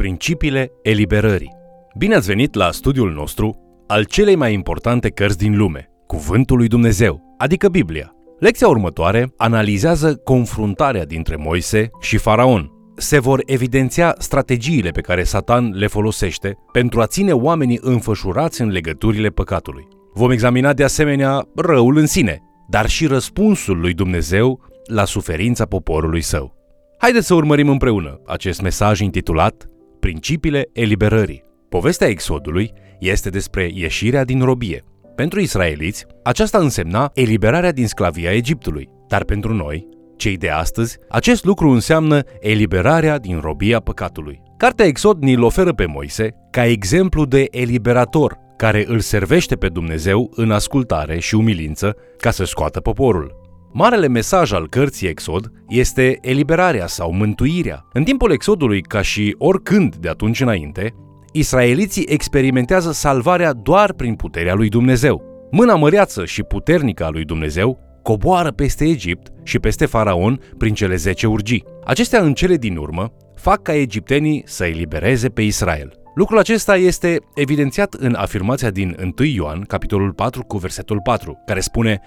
Principiile eliberării. Bine ați venit la studiul nostru al celei mai importante cărți din lume, Cuvântul lui Dumnezeu, adică Biblia. Lecția următoare analizează confruntarea dintre Moise și Faraon. Se vor evidenția strategiile pe care Satan le folosește pentru a ține oamenii înfășurați în legăturile păcatului. Vom examina de asemenea răul în sine, dar și răspunsul lui Dumnezeu la suferința poporului său. Haideți să urmărim împreună acest mesaj intitulat Principiile eliberării. Povestea Exodului este despre ieșirea din robie. Pentru israeliți, aceasta însemna eliberarea din sclavia Egiptului, dar pentru noi, cei de astăzi, acest lucru înseamnă eliberarea din robia păcatului. Cartea Exod ni-l oferă pe Moise ca exemplu de eliberator care îl servește pe Dumnezeu în ascultare și umilință ca să scoată poporul. Marele mesaj al cărții Exod este eliberarea sau mântuirea. În timpul Exodului, ca și oricând de atunci înainte, israeliții experimentează salvarea doar prin puterea lui Dumnezeu. Mâna măreață și puternică a lui Dumnezeu coboară peste Egipt și peste Faraon prin cele zece urgii. Acestea în cele din urmă fac ca egiptenii să elibereze pe Israel. Lucrul acesta este evidențiat în afirmația din 1 Ioan, capitolul 4 cu versetul 4, care spune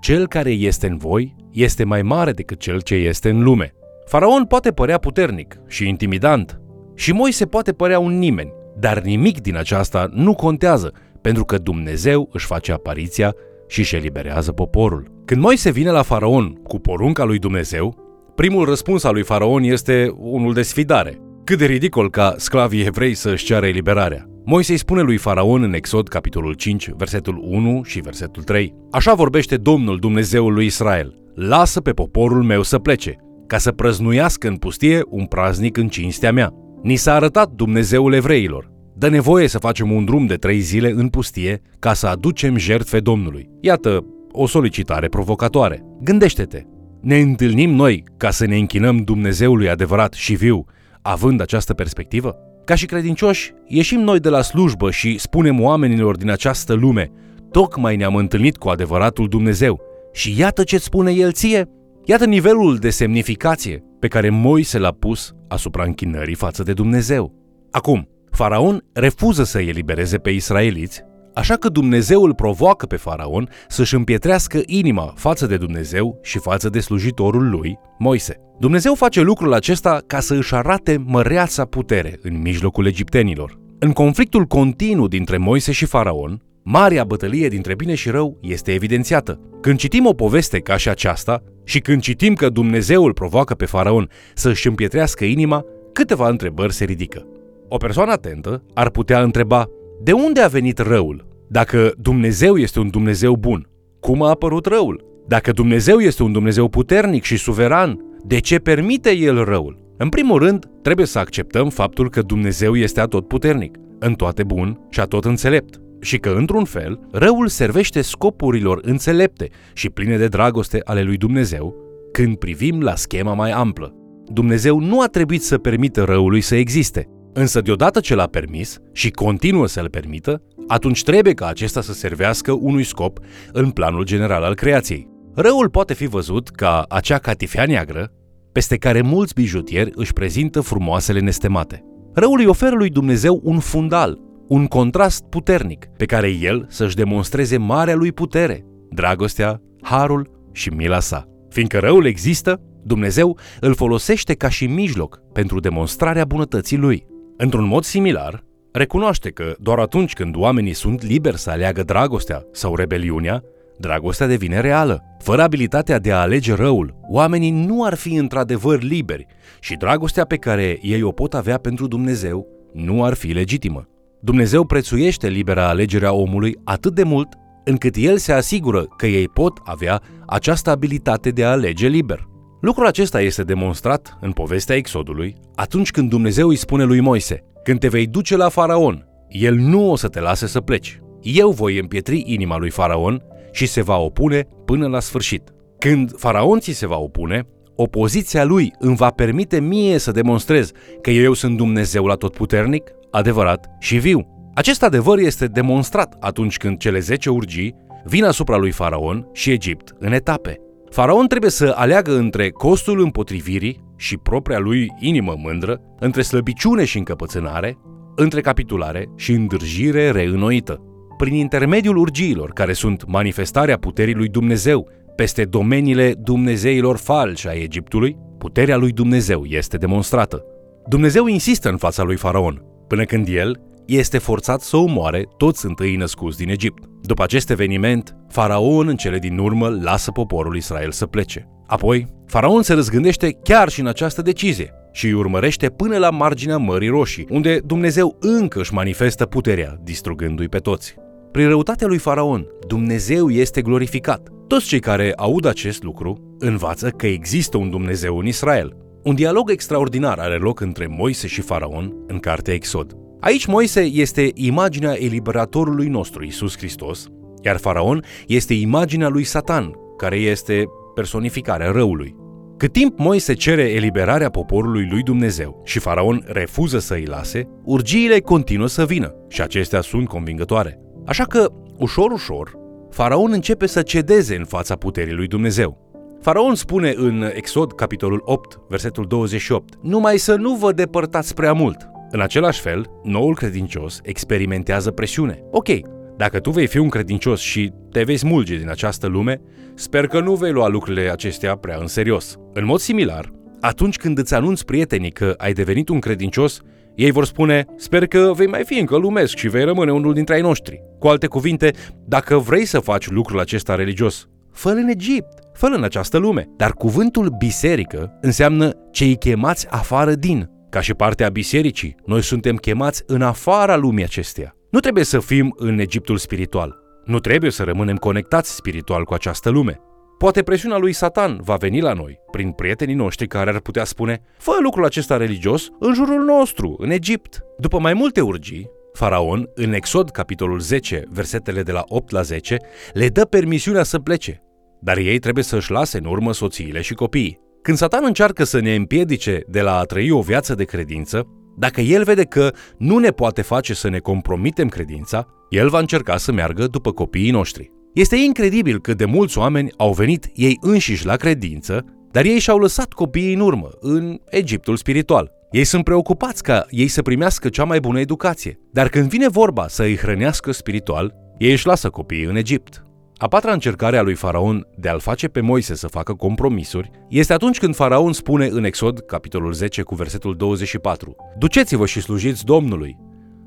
cel care este în voi este mai mare decât cel ce este în lume. Faraon poate părea puternic și intimidant și Moise poate părea un nimeni, dar nimic din aceasta nu contează, pentru că Dumnezeu își face apariția și își eliberează poporul. Când Moise vine la Faraon cu porunca lui Dumnezeu, primul răspuns al lui Faraon este unul de sfidare. Cât de ridicol ca sclavii evrei să-și ceară eliberarea. Moise îi spune lui Faraon în Exod, capitolul 5, versetul 1 și versetul 3. Așa vorbește Domnul Dumnezeul lui Israel. Lasă pe poporul meu să plece, ca să prăznuiască în pustie un praznic în cinstea mea. Ni s-a arătat Dumnezeul evreilor. Dă nevoie să facem un drum de trei zile în pustie ca să aducem jertfe Domnului. Iată o solicitare provocatoare. Gândește-te, ne întâlnim noi ca să ne închinăm Dumnezeului adevărat și viu, având această perspectivă? Ca și credincioși, ieșim noi de la slujbă și spunem oamenilor din această lume, tocmai ne-am întâlnit cu adevăratul Dumnezeu și iată ce spune El ție. Iată nivelul de semnificație pe care Moise l-a pus asupra închinării față de Dumnezeu. Acum, Faraon refuză să elibereze pe israeliți, așa că Dumnezeu îl provoacă pe Faraon să-și împietrească inima față de Dumnezeu și față de slujitorul lui, Moise. Dumnezeu face lucrul acesta ca să își arate măreața putere în mijlocul egiptenilor. În conflictul continuu dintre Moise și Faraon, marea bătălie dintre bine și rău este evidențiată. Când citim o poveste ca și aceasta și când citim că Dumnezeu îl provoacă pe Faraon să își împietrească inima, câteva întrebări se ridică. O persoană atentă ar putea întreba de unde a venit răul? Dacă Dumnezeu este un Dumnezeu bun, cum a apărut răul? Dacă Dumnezeu este un Dumnezeu puternic și suveran, de ce permite El răul? În primul rând, trebuie să acceptăm faptul că Dumnezeu este atotputernic, în toate bun și atot înțelept și că, într-un fel, răul servește scopurilor înțelepte și pline de dragoste ale lui Dumnezeu când privim la schema mai amplă. Dumnezeu nu a trebuit să permită răului să existe, însă deodată ce l-a permis și continuă să-l permită, atunci trebuie ca acesta să servească unui scop în planul general al creației. Răul poate fi văzut ca acea catifea neagră peste care mulți bijutieri își prezintă frumoasele nestemate. Răul îi oferă lui Dumnezeu un fundal, un contrast puternic pe care el să-și demonstreze marea lui putere, dragostea, harul și mila sa. Fiindcă răul există, Dumnezeu îl folosește ca și mijloc pentru demonstrarea bunătății lui. Într-un mod similar, recunoaște că doar atunci când oamenii sunt liberi să aleagă dragostea sau rebeliunea, dragostea devine reală. Fără abilitatea de a alege răul, oamenii nu ar fi într-adevăr liberi și dragostea pe care ei o pot avea pentru Dumnezeu nu ar fi legitimă. Dumnezeu prețuiește libera alegere a omului atât de mult încât el se asigură că ei pot avea această abilitate de a alege liber. Lucrul acesta este demonstrat în povestea Exodului atunci când Dumnezeu îi spune lui Moise, când te vei duce la Faraon, el nu o să te lase să pleci. Eu voi împietri inima lui Faraon și se va opune până la sfârșit. Când Faraon ți se va opune, opoziția lui îmi va permite mie să demonstrez că eu sunt Dumnezeul atotputernic, adevărat și viu. Acest adevăr este demonstrat atunci când cele 10 urgii vin asupra lui Faraon și Egipt în etape. Faraon trebuie să aleagă între costul împotrivirii și propria lui inimă mândră, între slăbiciune și încăpățânare, între capitulare și îndârjire reînnoită. Prin intermediul urgiilor, care sunt manifestarea puterii lui Dumnezeu peste domeniile dumnezeilor falși ai Egiptului, puterea lui Dumnezeu este demonstrată. Dumnezeu insistă în fața lui Faraon, până când el este forțat să omoare toți întâi născuți din Egipt. După acest eveniment, Faraon în cele din urmă lasă poporul Israel să plece. Apoi, Faraon se răzgândește chiar și în această decizie și îi urmărește până la marginea Mării Roșii, unde Dumnezeu încă își manifestă puterea, distrugându-i pe toți. Prin răutatea lui Faraon, Dumnezeu este glorificat. Toți cei care aud acest lucru învață că există un Dumnezeu în Israel. Un dialog extraordinar are loc între Moise și Faraon în cartea Exod. Aici Moise este imaginea eliberatorului nostru, Isus Hristos, iar Faraon este imaginea lui Satan, care este personificarea răului. Cât timp Moise cere eliberarea poporului lui Dumnezeu și Faraon refuză să îi lase, urgiile continuă să vină și acestea sunt convingătoare. Așa că, ușor, ușor, Faraon începe să cedeze în fața puterii lui Dumnezeu. Faraon spune în Exod, capitolul 8, versetul 28, Numai să nu vă depărtați prea mult. În același fel, noul credincios experimentează presiune. Ok, dacă tu vei fi un credincios și te vei smulge din această lume, sper că nu vei lua lucrurile acestea prea în serios. În mod similar, atunci când îți anunți prietenii că ai devenit un credincios, ei vor spune, sper că vei mai fi încă lumesc și vei rămâne unul dintre ai noștri. Cu alte cuvinte, dacă vrei să faci lucrul acesta religios, fă în Egipt, fă în această lume. Dar cuvântul biserică înseamnă cei chemați afară din. Ca și partea bisericii, noi suntem chemați în afara lumii acesteia. Nu trebuie să fim în Egiptul spiritual. Nu trebuie să rămânem conectați spiritual cu această lume. Poate presiunea lui Satan va veni la noi, prin prietenii noștri care ar putea spune Fă lucrul acesta religios în jurul nostru, în Egipt. După mai multe urgii, Faraon, în Exod capitolul 10, versetele de la 8 la 10, le dă permisiunea să plece, dar ei trebuie să își lase în urmă soțiile și copiii. Când Satan încearcă să ne împiedice de la a trăi o viață de credință, dacă el vede că nu ne poate face să ne compromitem credința, el va încerca să meargă după copiii noștri. Este incredibil cât de mulți oameni au venit ei înșiși la credință, dar ei și-au lăsat copiii în urmă, în Egiptul spiritual. Ei sunt preocupați ca ei să primească cea mai bună educație, dar când vine vorba să îi hrănească spiritual, ei își lasă copiii în Egipt. A patra încercare a lui Faraon de a-l face pe Moise să facă compromisuri este atunci când Faraon spune în Exod, capitolul 10, cu versetul 24 Duceți-vă și slujiți Domnului,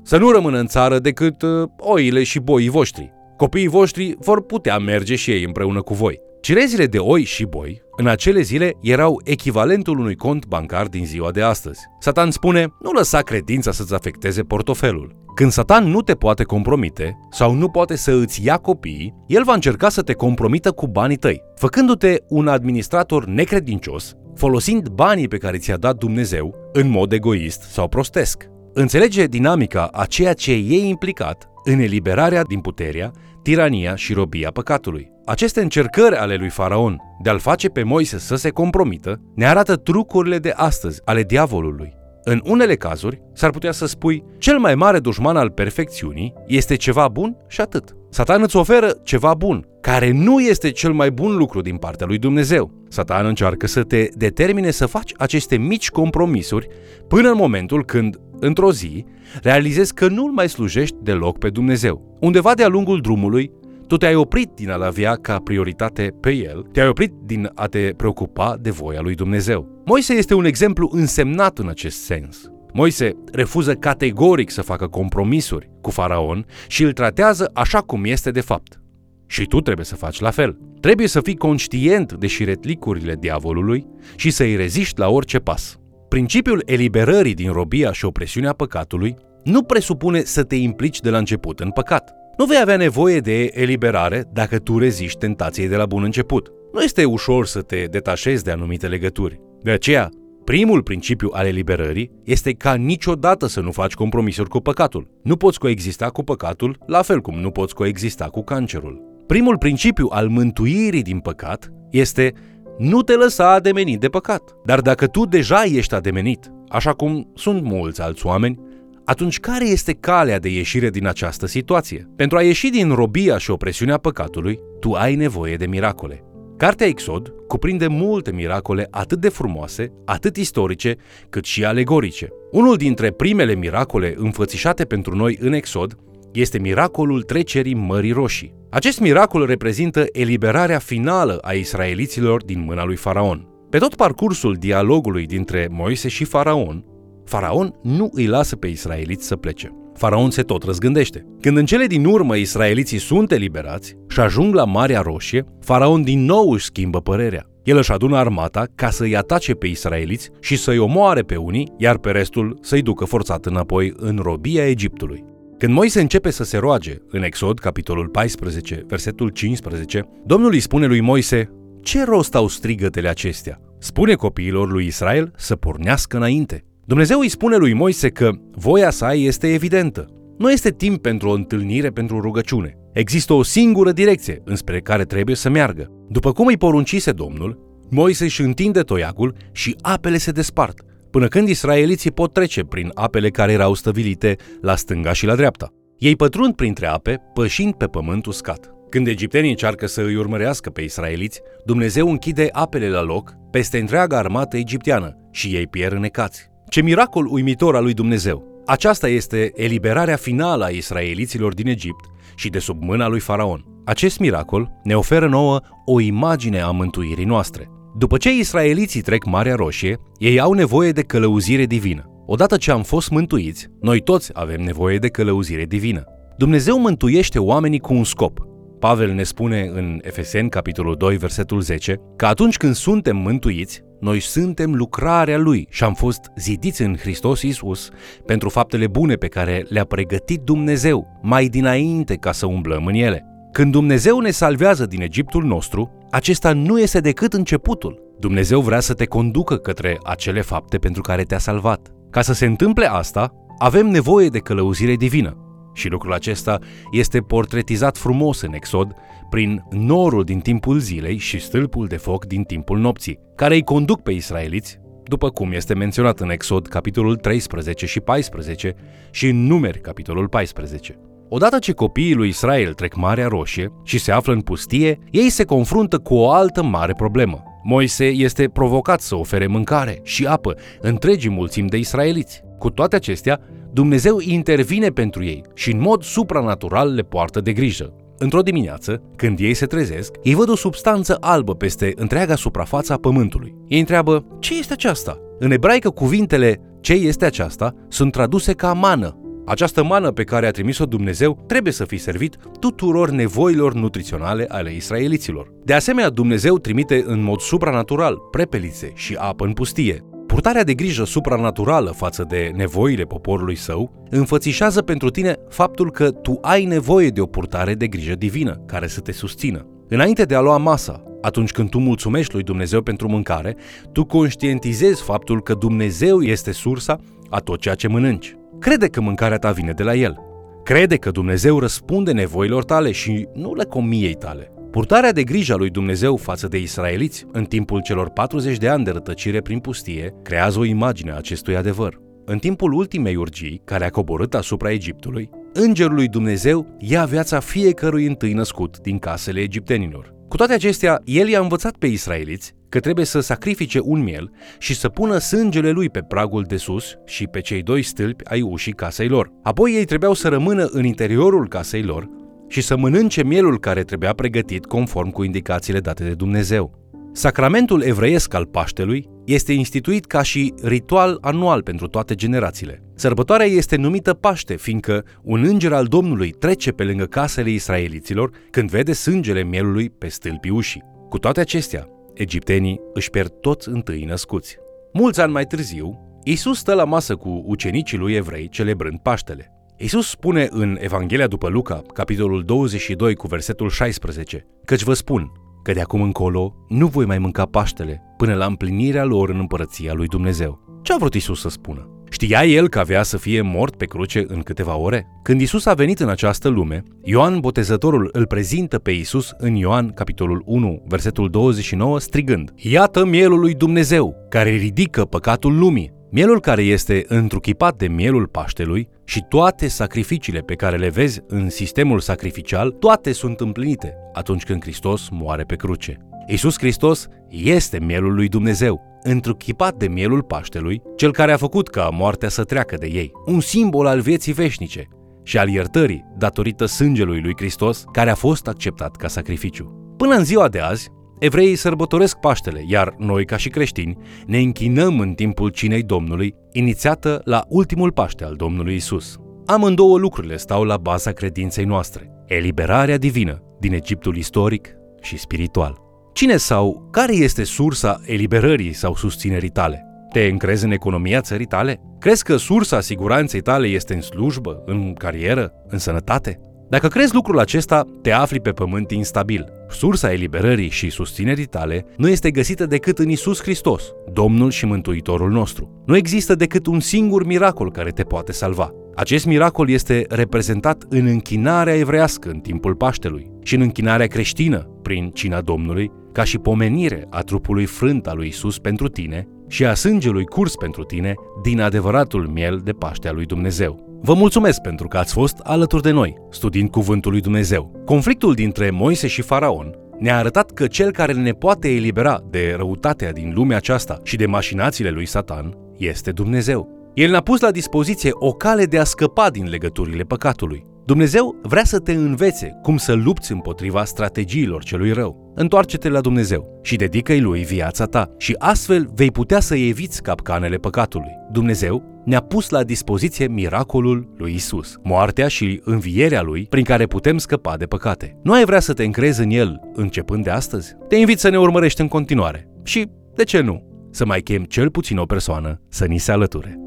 să nu rămână în țară decât uh, oile și boii voștri. Copiii voștri vor putea merge și ei împreună cu voi. Cirezile de oi și boi, în acele zile, erau echivalentul unui cont bancar din ziua de astăzi. Satan spune, nu lăsa credința să-ți afecteze portofelul. Când Satan nu te poate compromite sau nu poate să îți ia copiii, el va încerca să te compromită cu banii tăi, făcându-te un administrator necredincios, folosind banii pe care ți-a dat Dumnezeu în mod egoist sau prostesc. Înțelege dinamica a ceea ce e implicat în eliberarea din puterea, tirania și robia păcatului. Aceste încercări ale lui Faraon de a-l face pe Moise să se compromită ne arată trucurile de astăzi ale diavolului. În unele cazuri, s-ar putea să spui, cel mai mare dușman al perfecțiunii este ceva bun și atât. Satan îți oferă ceva bun, care nu este cel mai bun lucru din partea lui Dumnezeu. Satan încearcă să te determine să faci aceste mici compromisuri până în momentul când, într-o zi, realizezi că nu-L mai slujești deloc pe Dumnezeu. Undeva de-a lungul drumului, tu te-ai oprit din a-L avea ca prioritate pe El, te-ai oprit din a te preocupa de voia lui Dumnezeu. Moise este un exemplu însemnat în acest sens. Moise refuză categoric să facă compromisuri cu faraon și îl tratează așa cum este de fapt. Și tu trebuie să faci la fel. Trebuie să fii conștient de șiretlicurile diavolului și să-i reziști la orice pas. Principiul eliberării din robia și opresiunea păcatului nu presupune să te implici de la început în păcat. Nu vei avea nevoie de eliberare dacă tu reziști tentației de la bun început. Nu este ușor să te detașezi de anumite legături. De aceea, primul principiu al eliberării este ca niciodată să nu faci compromisuri cu păcatul. Nu poți coexista cu păcatul, la fel cum nu poți coexista cu cancerul. Primul principiu al mântuirii din păcat este nu te lăsa ademenit de păcat. Dar dacă tu deja ești ademenit, așa cum sunt mulți alți oameni, atunci care este calea de ieșire din această situație? Pentru a ieși din robia și opresiunea păcatului, tu ai nevoie de miracole. Cartea Exod cuprinde multe miracole atât de frumoase, atât istorice, cât și alegorice. Unul dintre primele miracole înfățișate pentru noi în Exod este miracolul trecerii Mării Roșii. Acest miracol reprezintă eliberarea finală a israeliților din mâna lui Faraon. Pe tot parcursul dialogului dintre Moise și Faraon, Faraon nu îi lasă pe israeliți să plece. Faraon se tot răzgândește. Când în cele din urmă israeliții sunt eliberați și ajung la Marea Roșie, Faraon din nou își schimbă părerea. El își adună armata ca să-i atace pe israeliți și să-i omoare pe unii, iar pe restul să-i ducă forțat înapoi în robia Egiptului. Când Moise începe să se roage, în Exod, capitolul 14, versetul 15, Domnul îi spune lui Moise, Ce rost au strigătele acestea? Spune copiilor lui Israel să pornească înainte. Dumnezeu îi spune lui Moise că voia sa este evidentă. Nu este timp pentru o întâlnire pentru rugăciune. Există o singură direcție înspre care trebuie să meargă. După cum îi poruncise Domnul, Moise își întinde toiagul și apele se despart, până când israeliții pot trece prin apele care erau stăvilite la stânga și la dreapta. Ei pătrund printre ape, pășind pe pământ uscat. Când egiptenii încearcă să îi urmărească pe israeliți, Dumnezeu închide apele la loc peste întreaga armată egipteană și ei pierd necați. Ce miracol uimitor al lui Dumnezeu! Aceasta este eliberarea finală a israeliților din Egipt și de sub mâna lui Faraon. Acest miracol ne oferă nouă o imagine a mântuirii noastre. După ce israeliții trec Marea Roșie, ei au nevoie de călăuzire divină. Odată ce am fost mântuiți, noi toți avem nevoie de călăuzire divină. Dumnezeu mântuiește oamenii cu un scop. Pavel ne spune în Efeseni, capitolul 2, versetul 10, că atunci când suntem mântuiți, noi suntem lucrarea Lui și am fost zidiți în Hristos Iisus pentru faptele bune pe care le-a pregătit Dumnezeu mai dinainte ca să umblăm în ele. Când Dumnezeu ne salvează din Egiptul nostru, acesta nu este decât începutul. Dumnezeu vrea să te conducă către acele fapte pentru care te-a salvat. Ca să se întâmple asta, avem nevoie de călăuzire divină. Și lucrul acesta este portretizat frumos în Exod prin norul din timpul zilei și stâlpul de foc din timpul nopții, care îi conduc pe israeliți, după cum este menționat în Exod capitolul 13 și 14 și în Numeri capitolul 14. Odată ce copiii lui Israel trec Marea Roșie și se află în pustie, ei se confruntă cu o altă mare problemă. Moise este provocat să ofere mâncare și apă întregii mulțimi de israeliți. Cu toate acestea, Dumnezeu intervine pentru ei și în mod supranatural le poartă de grijă. Într-o dimineață, când ei se trezesc, ei văd o substanță albă peste întreaga suprafață a pământului. Ei întreabă, ce este aceasta? În ebraică cuvintele ce este aceasta sunt traduse ca mană. Această mană pe care a trimis-o Dumnezeu trebuie să fie servit tuturor nevoilor nutriționale ale israeliților. De asemenea, Dumnezeu trimite în mod supranatural prepelițe și apă în pustie. Purtarea de grijă supranaturală față de nevoile poporului său înfățișează pentru tine faptul că tu ai nevoie de o purtare de grijă divină care să te susțină. Înainte de a lua masa, atunci când tu mulțumești lui Dumnezeu pentru mâncare, tu conștientizezi faptul că Dumnezeu este sursa a tot ceea ce mănânci. Crede că mâncarea ta vine de la El. Crede că Dumnezeu răspunde nevoilor tale și nu le comiei tale. Purtarea de grijă a lui Dumnezeu față de israeliți în timpul celor 40 de ani de rătăcire prin pustie creează o imagine a acestui adevăr. În timpul ultimei urgii, care a coborât asupra Egiptului, îngerul lui Dumnezeu ia viața fiecărui întâi născut din casele egiptenilor. Cu toate acestea, el i-a învățat pe israeliți că trebuie să sacrifice un miel și să pună sângele lui pe pragul de sus și pe cei doi stâlpi ai ușii casei lor. Apoi ei trebuiau să rămână în interiorul casei lor și să mănânce mielul care trebuia pregătit conform cu indicațiile date de Dumnezeu. Sacramentul evreiesc al Paștelui este instituit ca și ritual anual pentru toate generațiile. Sărbătoarea este numită Paște, fiindcă un înger al Domnului trece pe lângă casele israeliților când vede sângele mielului pe stâlpii ușii. Cu toate acestea, egiptenii își pierd toți întâi născuți. Mulți ani mai târziu, Isus stă la masă cu ucenicii lui evrei celebrând Paștele. Isus spune în Evanghelia după Luca, capitolul 22 cu versetul 16, Căci vă spun că de acum încolo nu voi mai mânca Paștele până la împlinirea lor în împărăția lui Dumnezeu. Ce a vrut Isus să spună? Știa el că avea să fie mort pe cruce în câteva ore? Când Isus a venit în această lume, Ioan Botezătorul îl prezintă pe Isus în Ioan, capitolul 1, versetul 29, strigând Iată mielul lui Dumnezeu, care ridică păcatul lumii. Mielul care este întruchipat de mielul Paștelui și toate sacrificiile pe care le vezi în sistemul sacrificial, toate sunt împlinite atunci când Hristos moare pe cruce. Iisus Hristos este mielul lui Dumnezeu, întruchipat de mielul Paștelui, cel care a făcut ca moartea să treacă de ei, un simbol al vieții veșnice și al iertării datorită sângelui lui Hristos care a fost acceptat ca sacrificiu. Până în ziua de azi, Evreii sărbătoresc Paștele, iar noi, ca și creștini, ne închinăm în timpul cinei Domnului, inițiată la ultimul Paște al Domnului Isus. Amândouă lucrurile stau la baza credinței noastre. Eliberarea divină din Egiptul istoric și spiritual. Cine sau care este sursa eliberării sau susținerii tale? Te încrezi în economia țării tale? Crezi că sursa siguranței tale este în slujbă, în carieră, în sănătate? Dacă crezi lucrul acesta, te afli pe pământ instabil. Sursa eliberării și susținerii tale nu este găsită decât în Isus Hristos, Domnul și Mântuitorul nostru. Nu există decât un singur miracol care te poate salva. Acest miracol este reprezentat în închinarea evrească în timpul Paștelui și în închinarea creștină prin cina Domnului, ca și pomenire a trupului frânt al lui Isus pentru tine și a sângelui curs pentru tine din adevăratul miel de Paște al lui Dumnezeu. Vă mulțumesc pentru că ați fost alături de noi, studiind Cuvântul lui Dumnezeu. Conflictul dintre Moise și Faraon ne-a arătat că cel care ne poate elibera de răutatea din lumea aceasta și de mașinațiile lui Satan este Dumnezeu. El ne-a pus la dispoziție o cale de a scăpa din legăturile păcatului. Dumnezeu vrea să te învețe cum să lupți împotriva strategiilor celui rău. Întoarce-te la Dumnezeu și dedică-i lui viața ta și astfel vei putea să eviți capcanele păcatului. Dumnezeu ne-a pus la dispoziție miracolul lui Isus, moartea și învierea lui prin care putem scăpa de păcate. Nu ai vrea să te încrezi în el începând de astăzi? Te invit să ne urmărești în continuare și, de ce nu, să mai chem cel puțin o persoană să ni se alăture.